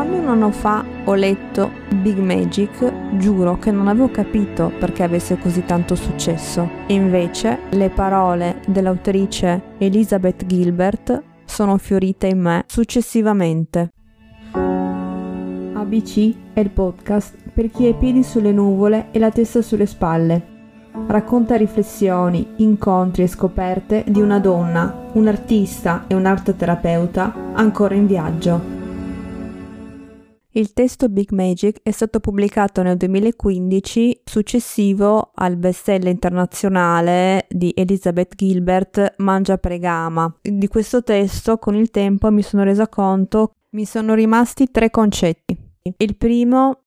Quando un anno fa ho letto Big Magic, giuro che non avevo capito perché avesse così tanto successo. E invece le parole dell'autrice Elizabeth Gilbert sono fiorite in me successivamente. ABC è il podcast per chi ha i piedi sulle nuvole e la testa sulle spalle. Racconta riflessioni, incontri e scoperte di una donna, un artista e un'arteterapeuta ancora in viaggio. Il testo Big Magic è stato pubblicato nel 2015 successivo al bestseller internazionale di Elizabeth Gilbert Mangia Pregama. Di questo testo con il tempo mi sono resa conto mi sono rimasti tre concetti. Il primo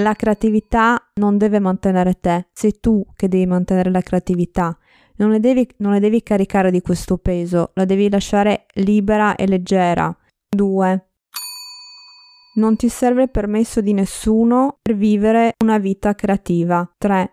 la creatività non deve mantenere te, sei tu che devi mantenere la creatività. Non la devi, non la devi caricare di questo peso, la devi lasciare libera e leggera. 2. Non ti serve permesso di nessuno per vivere una vita creativa. 3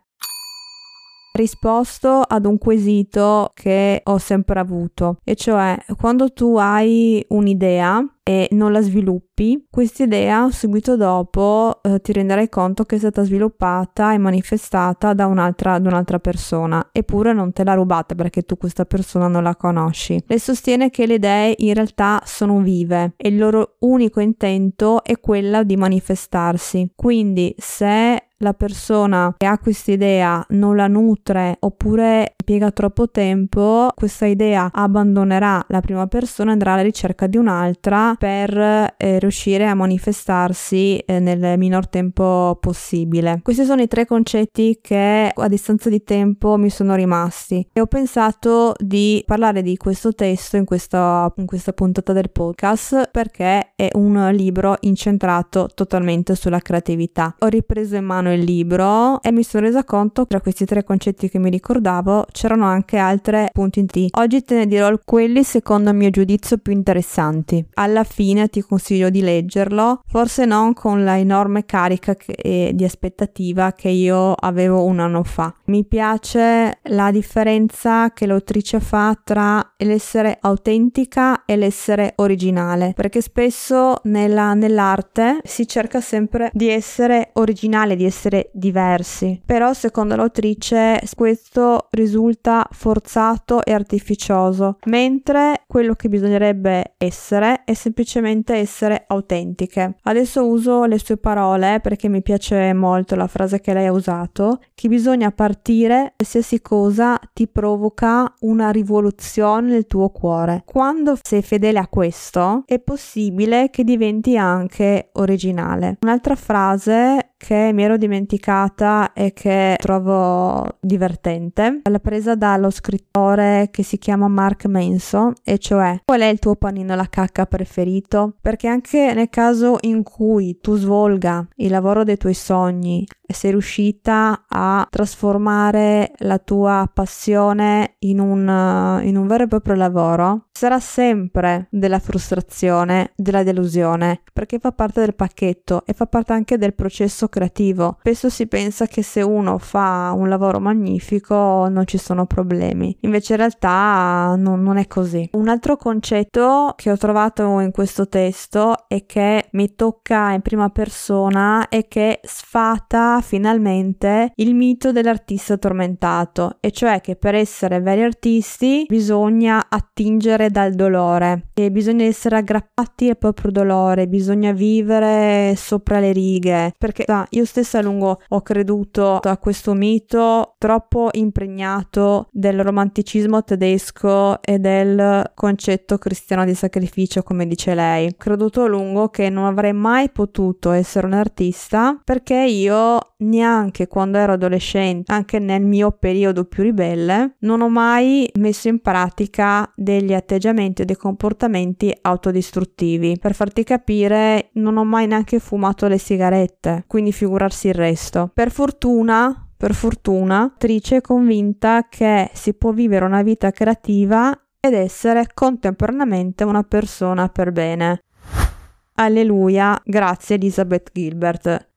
risposto ad un quesito che ho sempre avuto, e cioè quando tu hai un'idea e non la sviluppi, questa idea subito dopo eh, ti renderai conto che è stata sviluppata e manifestata da un'altra, da un'altra persona, eppure non te l'ha rubata perché tu questa persona non la conosci. Le sostiene che le idee in realtà sono vive e il loro unico intento è quella di manifestarsi. Quindi se la persona che ha questa idea non la nutre oppure piega troppo tempo, questa idea abbandonerà la prima persona e andrà alla ricerca di un'altra per eh, riuscire a manifestarsi eh, nel minor tempo possibile. Questi sono i tre concetti che a distanza di tempo mi sono rimasti e ho pensato di parlare di questo testo in questa, in questa puntata del podcast perché è un libro incentrato totalmente sulla creatività. Ho ripreso in mano il libro e mi sono resa conto che tra questi tre concetti che mi ricordavo c'erano anche altri punti in T. Oggi te ne dirò quelli secondo il mio giudizio più interessanti. Alla fine ti consiglio di leggerlo, forse non con la enorme carica che, di aspettativa che io avevo un anno fa. Mi piace la differenza che l'autrice fa tra l'essere autentica e l'essere originale, perché spesso nella, nell'arte si cerca sempre di essere originale, di essere diversi, però secondo l'autrice questo risulta forzato e artificioso, mentre quello che bisognerebbe essere è semplicemente essere autentiche. Adesso uso le sue parole perché mi piace molto la frase che lei ha usato, che bisogna partire qualsiasi cosa ti provoca una rivoluzione nel tuo cuore. Quando sei fedele a questo, è possibile che diventi anche originale. Un'altra frase che mi ero dimenticata e che trovo divertente. L'ha presa dallo scrittore che si chiama Mark Manson, e cioè qual è il tuo panino alla cacca preferito? Perché anche nel caso in cui tu svolga il lavoro dei tuoi sogni sei riuscita a trasformare la tua passione in un, in un vero e proprio lavoro, sarà sempre della frustrazione, della delusione, perché fa parte del pacchetto e fa parte anche del processo creativo. Spesso si pensa che se uno fa un lavoro magnifico non ci sono problemi, invece in realtà non, non è così. Un altro concetto che ho trovato in questo testo e che mi tocca in prima persona è che sfata finalmente il mito dell'artista tormentato, e cioè che per essere veri artisti bisogna attingere dal dolore e bisogna essere aggrappati al proprio dolore, bisogna vivere sopra le righe, perché io stessa a lungo ho creduto a questo mito troppo impregnato del romanticismo tedesco e del concetto cristiano di sacrificio, come dice lei. Ho creduto a lungo che non avrei mai potuto essere un artista perché io neanche quando ero adolescente, anche nel mio periodo più ribelle, non ho mai messo in pratica degli atteggiamenti e dei comportamenti autodistruttivi. Per farti capire, non ho mai neanche fumato le sigarette, quindi figurarsi il resto. Per fortuna per fortuna, Trice è convinta che si può vivere una vita creativa ed essere contemporaneamente una persona per bene. Alleluia, grazie Elizabeth Gilbert.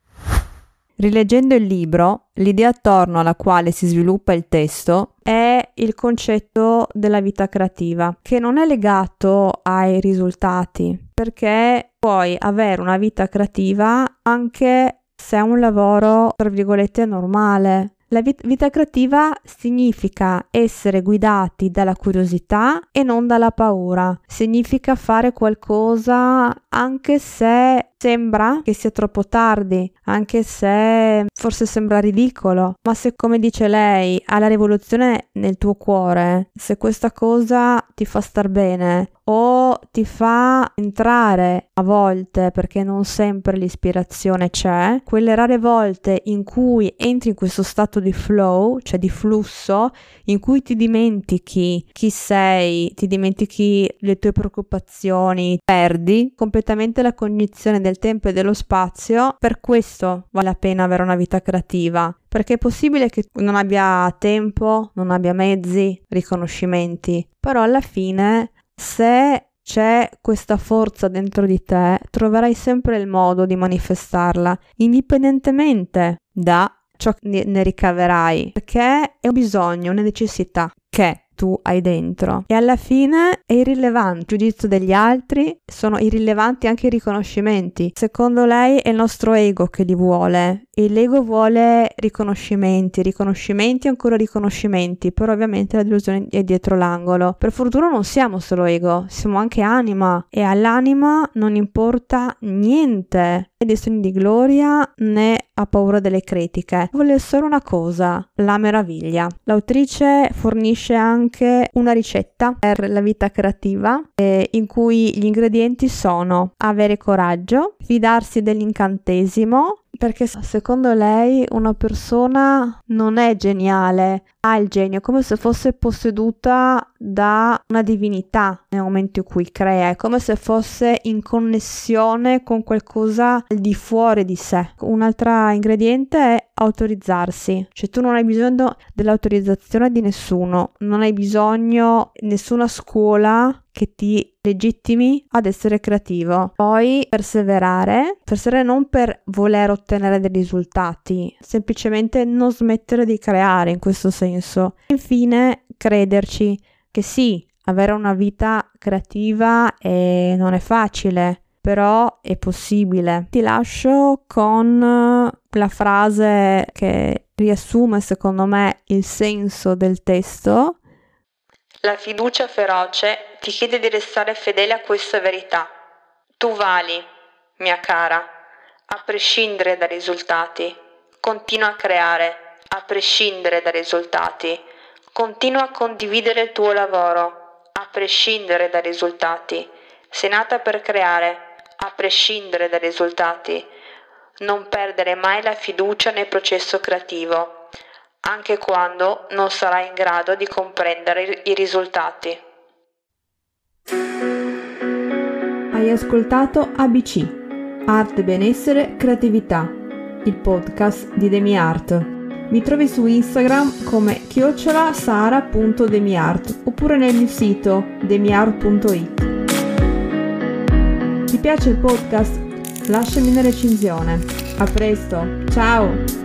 Rileggendo il libro, l'idea attorno alla quale si sviluppa il testo è il concetto della vita creativa, che non è legato ai risultati, perché puoi avere una vita creativa anche se è un lavoro, tra virgolette, normale. La vita creativa significa essere guidati dalla curiosità e non dalla paura. Significa fare qualcosa anche se sembra che sia troppo tardi, anche se forse sembra ridicolo, ma se come dice lei ha la rivoluzione nel tuo cuore, se questa cosa ti fa star bene o ti fa entrare a volte perché non sempre l'ispirazione c'è, quelle rare volte in cui entri in questo stato di flow, cioè di flusso, in cui ti dimentichi chi sei, ti dimentichi le tue preoccupazioni, perdi completamente la cognizione del tempo e dello spazio, per questo vale la pena avere una vita creativa. Perché è possibile che non abbia tempo, non abbia mezzi, riconoscimenti, però alla fine se c'è questa forza dentro di te, troverai sempre il modo di manifestarla, indipendentemente da ciò che ne ricaverai, perché è un bisogno, una necessità che tu hai dentro. E alla fine è irrilevante il giudizio degli altri, sono irrilevanti anche i riconoscimenti. Secondo lei è il nostro ego che li vuole e l'ego vuole riconoscimenti, riconoscimenti e ancora riconoscimenti, però ovviamente la delusione è dietro l'angolo. Per fortuna non siamo solo ego, siamo anche anima e all'anima non importa niente dei sogni di gloria né ha paura delle critiche. Vuole solo una cosa, la meraviglia. L'autrice fornisce anche una ricetta per la vita creativa eh, in cui gli ingredienti sono avere coraggio, fidarsi dell'incantesimo, perché secondo lei una persona non è geniale, ha il genio, come se fosse posseduta da una divinità nel momento in cui crea, è come se fosse in connessione con qualcosa al di fuori di sé. Un'altra ingrediente è autorizzarsi, cioè tu non hai bisogno dell'autorizzazione di nessuno, non hai bisogno di nessuna scuola che ti legittimi ad essere creativo. Poi perseverare, perseverare non per voler ottenere dei risultati, semplicemente non smettere di creare in questo senso. Infine crederci che sì, avere una vita creativa è... non è facile, però è possibile. Ti lascio con la frase che riassume secondo me il senso del testo la fiducia feroce ti chiede di restare fedele a questa verità. Tu vali, mia cara, a prescindere dai risultati. Continua a creare, a prescindere dai risultati. Continua a condividere il tuo lavoro, a prescindere dai risultati. Sei nata per creare, a prescindere dai risultati. Non perdere mai la fiducia nel processo creativo anche quando non sarai in grado di comprendere i risultati. Hai ascoltato ABC, Arte, Benessere, Creatività, il podcast di DemiArt. Mi trovi su Instagram come chiocciolasara.demiart oppure nel mio sito demiart.it. Ti piace il podcast? Lasciami una recensione. A presto, ciao!